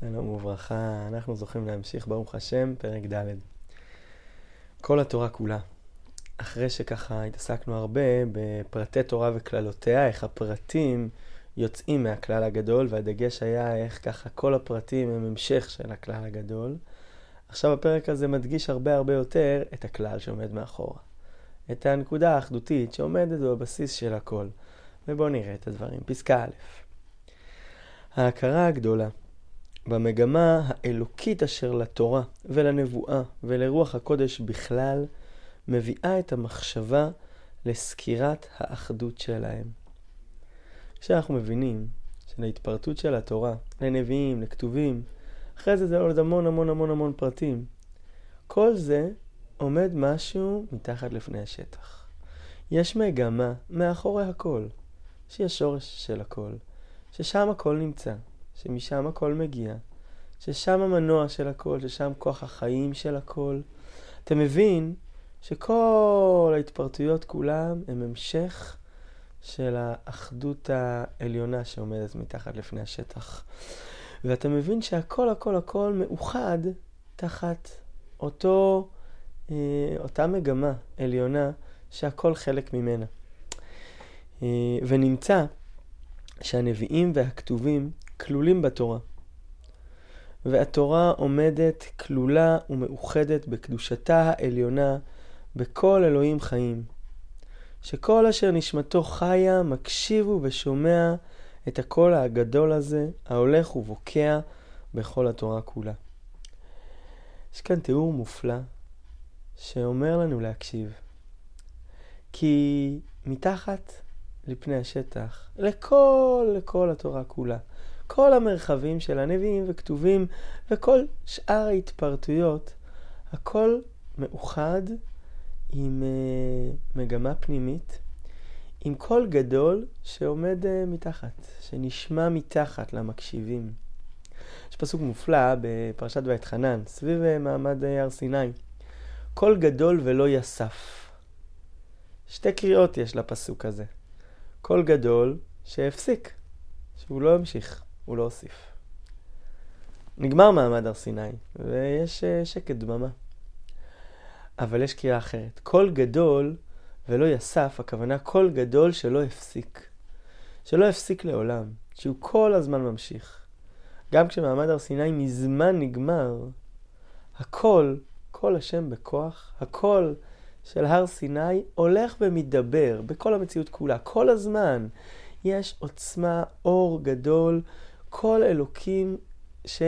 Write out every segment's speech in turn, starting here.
שלום וברכה, אנחנו זוכים להמשיך ברוך השם, פרק ד'. כל התורה כולה. אחרי שככה התעסקנו הרבה בפרטי תורה וכללותיה, איך הפרטים יוצאים מהכלל הגדול, והדגש היה איך ככה כל הפרטים הם המשך של הכלל הגדול. עכשיו הפרק הזה מדגיש הרבה הרבה יותר את הכלל שעומד מאחורה. את הנקודה האחדותית שעומדת בבסיס של הכל. ובואו נראה את הדברים. פסקה א' ההכרה הגדולה במגמה האלוקית אשר לתורה ולנבואה ולרוח הקודש בכלל, מביאה את המחשבה לסקירת האחדות שלהם. כשאנחנו מבינים שלהתפרטות של התורה, לנביאים, לכתובים, אחרי זה זה עוד המון המון המון המון פרטים. כל זה עומד משהו מתחת לפני השטח. יש מגמה מאחורי הכל, שהיא השורש של הכל, ששם הכל נמצא, שמשם הכל מגיע, ששם המנוע של הכל, ששם כוח החיים של הכל. אתה מבין שכל ההתפרטויות כולם הם המשך של האחדות העליונה שעומדת מתחת לפני השטח. ואתה מבין שהכל הכל הכל מאוחד תחת אותו, אה, אותה מגמה עליונה שהכל חלק ממנה. אה, ונמצא שהנביאים והכתובים כלולים בתורה. והתורה עומדת כלולה ומאוחדת בקדושתה העליונה בכל אלוהים חיים. שכל אשר נשמתו חיה, מקשיב ושומע את הקול הגדול הזה, ההולך ובוקע בכל התורה כולה. יש כאן תיאור מופלא שאומר לנו להקשיב. כי מתחת לפני השטח, לכל, לכל התורה כולה, כל המרחבים של הנביאים וכתובים וכל שאר ההתפרטויות, הכל מאוחד עם uh, מגמה פנימית, עם קול גדול שעומד uh, מתחת, שנשמע מתחת למקשיבים. יש פסוק מופלא בפרשת ואתחנן, סביב אה, מעמד הר סיני. קול גדול ולא יסף. שתי קריאות יש לפסוק הזה. קול גדול שהפסיק, שהוא לא המשיך. הוא לא הוסיף. נגמר מעמד הר סיני, ויש אה, שקט דממה. אבל יש קריאה אחרת. קול גדול ולא יסף, הכוונה קול גדול שלא הפסיק. שלא הפסיק לעולם, שהוא כל הזמן ממשיך. גם כשמעמד הר סיני מזמן נגמר, הקול, קול השם בכוח, הקול של הר סיני הולך ומתדבר בכל המציאות כולה, כל הזמן. יש עוצמה, אור גדול, קול אלוקים ש...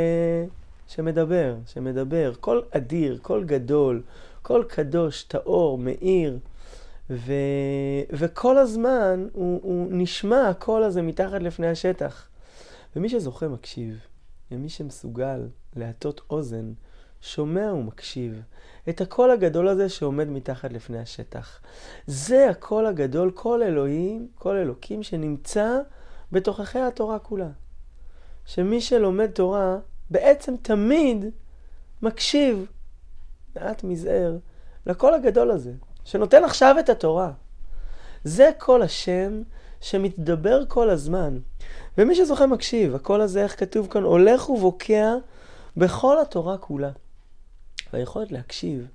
שמדבר, שמדבר, קול אדיר, קול גדול, קול קדוש, טהור, מאיר, ו... וכל הזמן הוא, הוא נשמע הקול הזה מתחת לפני השטח. ומי שזוכה מקשיב, ומי שמסוגל להטות אוזן, שומע ומקשיב את הקול הגדול הזה שעומד מתחת לפני השטח. זה הקול הגדול, קול אלוהים, קול אלוקים שנמצא בתוככי התורה כולה. שמי שלומד תורה בעצם תמיד מקשיב, מעט מזער, לקול הגדול הזה, שנותן עכשיו את התורה. זה קול השם שמתדבר כל הזמן. ומי שזוכה מקשיב, הקול הזה, איך כתוב כאן, הולך ובוקע בכל התורה כולה. והיכולת להקשיב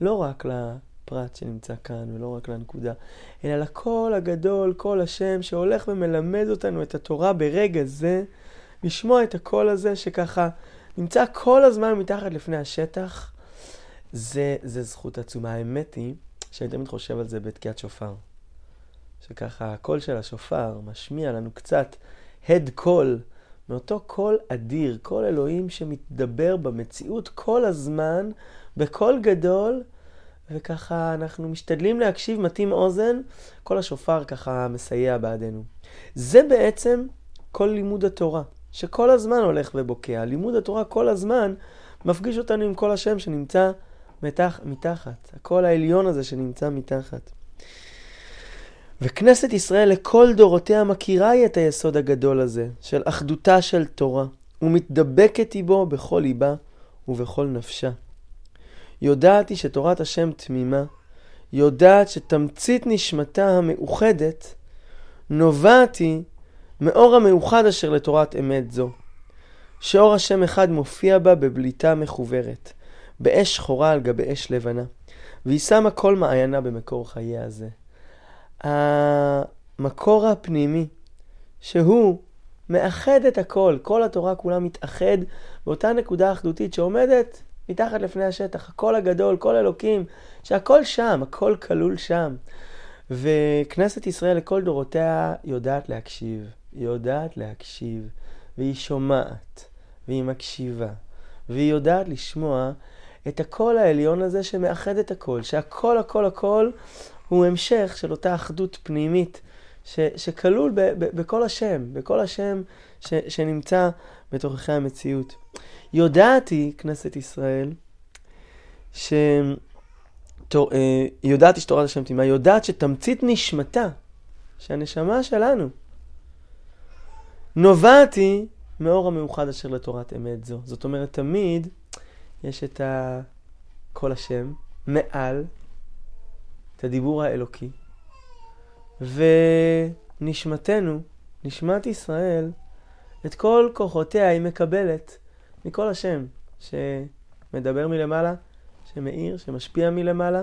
לא רק לפרט שנמצא כאן ולא רק לנקודה, אלא לקול הגדול, קול השם, שהולך ומלמד אותנו את התורה ברגע זה, לשמוע את הקול הזה שככה נמצא כל הזמן מתחת לפני השטח, זה, זה זכות עצומה. האמת היא שאני תמיד חושב על זה בתקיעת שופר. שככה הקול של השופר משמיע לנו קצת הד קול, מאותו קול אדיר, קול אלוהים שמתדבר במציאות כל הזמן, בקול גדול, וככה אנחנו משתדלים להקשיב, מטים אוזן, קול השופר ככה מסייע בעדנו. זה בעצם כל לימוד התורה. שכל הזמן הולך ובוקע. לימוד התורה כל הזמן מפגיש אותנו עם כל השם שנמצא מתח, מתחת. הקול העליון הזה שנמצא מתחת. וכנסת ישראל לכל דורותיה מכירה היא את היסוד הגדול הזה של אחדותה של תורה, ומתדבקת היא בו בכל ליבה ובכל נפשה. יודעת היא שתורת השם תמימה, יודעת שתמצית נשמתה המאוחדת נובעת היא מאור המאוחד אשר לתורת אמת זו. שאור השם אחד מופיע בה בבליטה מחוברת, באש שחורה על גבי אש לבנה, והיא שמה כל מעיינה במקור חייה הזה. המקור הפנימי, שהוא מאחד את הכל, כל התורה כולה מתאחד באותה נקודה אחדותית שעומדת מתחת לפני השטח, הקול הגדול, כל אלוקים, שהכל שם, הכל כלול שם. וכנסת ישראל לכל דורותיה יודעת להקשיב, היא יודעת להקשיב, והיא שומעת, והיא מקשיבה, והיא יודעת לשמוע את הקול העליון הזה שמאחד את הכל, שהכל הכל הכל הוא המשך של אותה אחדות פנימית ש, שכלול ב, ב, בכל השם, בכל השם ש, שנמצא בתוככי המציאות. יודעת היא, כנסת ישראל, ש... תור, אה, יודעת שתורת השם תימה, יודעת שתמצית נשמתה, שהנשמה שלנו, נובעת היא מאור המאוחד אשר לתורת אמת זו. זאת אומרת, תמיד יש את קול השם מעל, את הדיבור האלוקי, ונשמתנו, נשמת ישראל, את כל כוחותיה היא מקבלת מכל השם שמדבר מלמעלה, שמאיר, שמשפיע מלמעלה.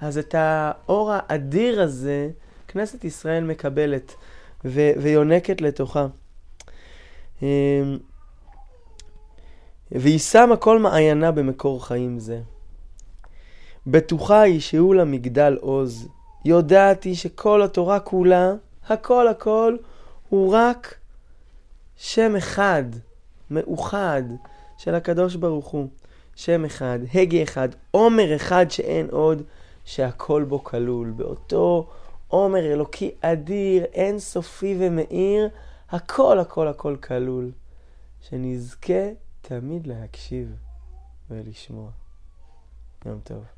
אז את האור האדיר הזה, כנסת ישראל מקבלת ו- ויונקת לתוכה. אמ, והיא שמה כל מעיינה במקור חיים זה. בטוחה היא שהוא לה מגדל עוז. יודעת היא שכל התורה כולה, הכל הכל, הוא רק שם אחד, מאוחד, של הקדוש ברוך הוא. שם אחד, הגה אחד, עומר אחד שאין עוד, שהכל בו כלול. באותו עומר אלוקי אדיר, אין סופי ומאיר, הכל הכל הכל כלול. שנזכה תמיד להקשיב ולשמוע. יום טוב.